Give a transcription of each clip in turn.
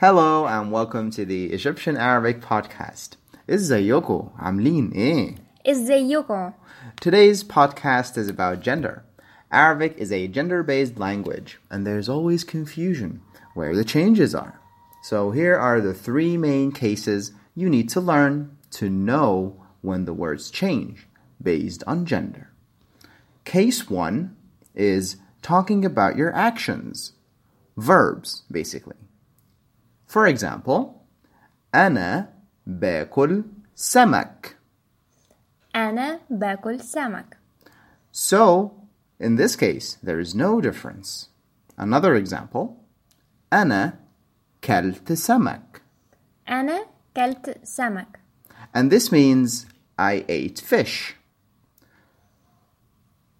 Hello and welcome to the Egyptian Arabic podcast. Yoko, I'm Lin. eh? Yoko. Today's podcast is about gender. Arabic is a gender based language, and there's always confusion where the changes are. So, here are the three main cases you need to learn to know when the words change based on gender. Case one is talking about your actions, verbs, basically For example, أنا باكل سمك. أنا باكل سمك So, in this case, there is no difference. Another example, أنا كلت سمك. أنا كلت سمك And this means I ate fish.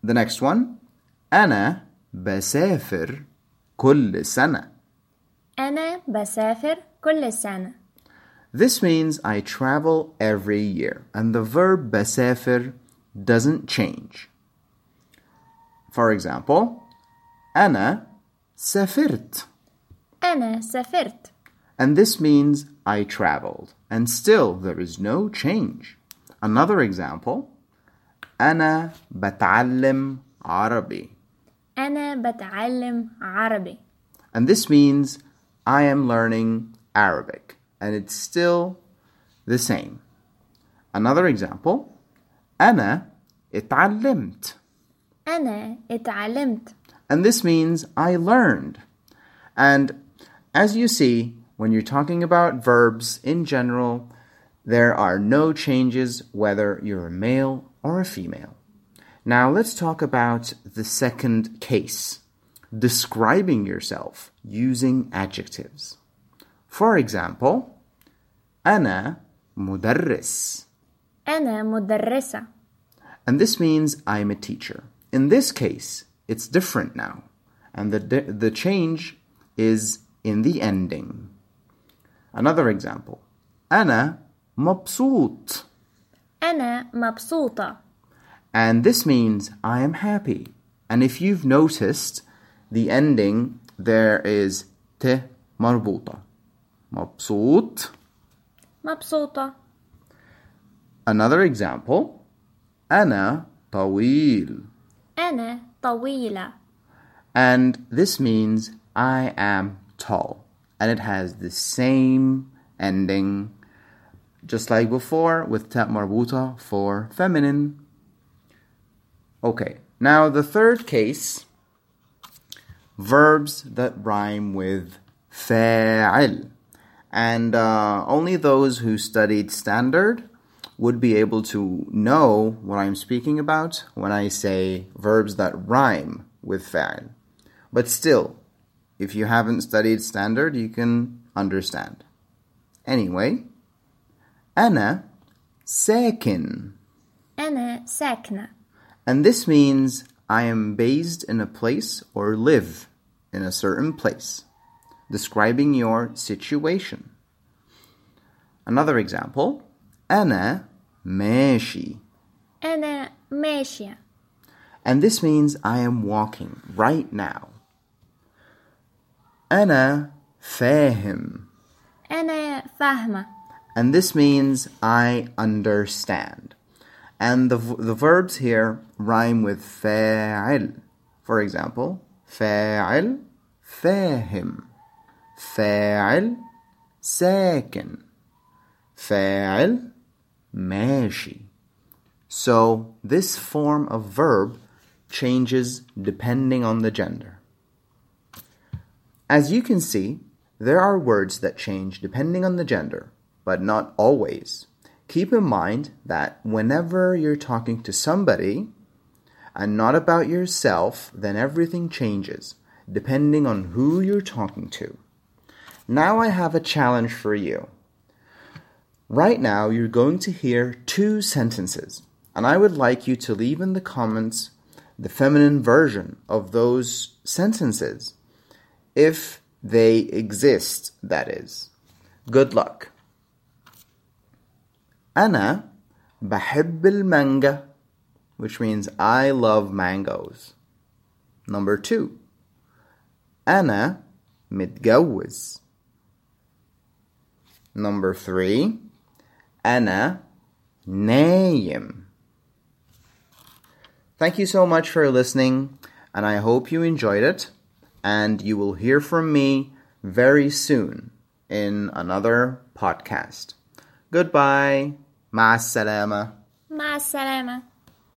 The next one, أنا بسافر كل سنة. أنا بسافر كل سنة This means I travel every year, and the verb بسافر doesn't change. For example, أنا سافرت, أنا سافرت and this means I traveled, and still there is no change. Another example, أنا بتعلم عربي, أنا بتعلم عربي and this means I am learning Arabic, and it's still the same. Another example, أنا اتعلمت. أنا اتعلمت And this means I learned. And as you see, when you're talking about verbs in general, there are no changes whether you're a male or a female. Now let's talk about the second case describing yourself using adjectives. For example, أنا مدرس. أنا مدرسة And this means I'm a teacher. In this case, it's different now. And the, the change is in the ending. Another example. أنا مبسوط. أنا مبسوطة And this means I am happy. And if you've noticed, the ending there is ت مربوطة. مبسوط. مبسوطة Another example. أنا طويل. أنا طويلة And this means I am tall. And it has the same ending, just like before with ta marbuta for feminine. Okay, now the third case verbs that rhyme with fa'il. And uh, only those who studied standard would be able to know what I'm speaking about when I say verbs that rhyme with fa'il. But still, if you haven't studied standard, you can understand. Anyway, أنا ساكن. أنا ساكنة And this means I am based in a place or live in a certain place, describing your situation. Another example, أنا ماشي. أنا ماشية And this means I am walking right now. أنا فاهم. أنا فاهمة And this means I understand. And the, v- the verbs here rhyme with فاعل. For example, فاعل فاهم. فاعل ساكن. فاعل ماشي. So this form of verb changes depending on the gender. As you can see, there are words that change depending on the gender, but not always. Keep in mind that whenever you're talking to somebody and not about yourself, then everything changes depending on who you're talking to. Now I have a challenge for you. Right now, you're going to hear two sentences, and I would like you to leave in the comments the feminine version of those sentences if they exist, that is. Good luck. أنا بحب المانجا, which means I love mangoes. Number two. أنا متجوز. Number three, أنا نايم. Thank you so much for listening, and I hope you enjoyed it. And you will hear from me very soon in another podcast. Goodbye. Más szerelme. Más szerelme.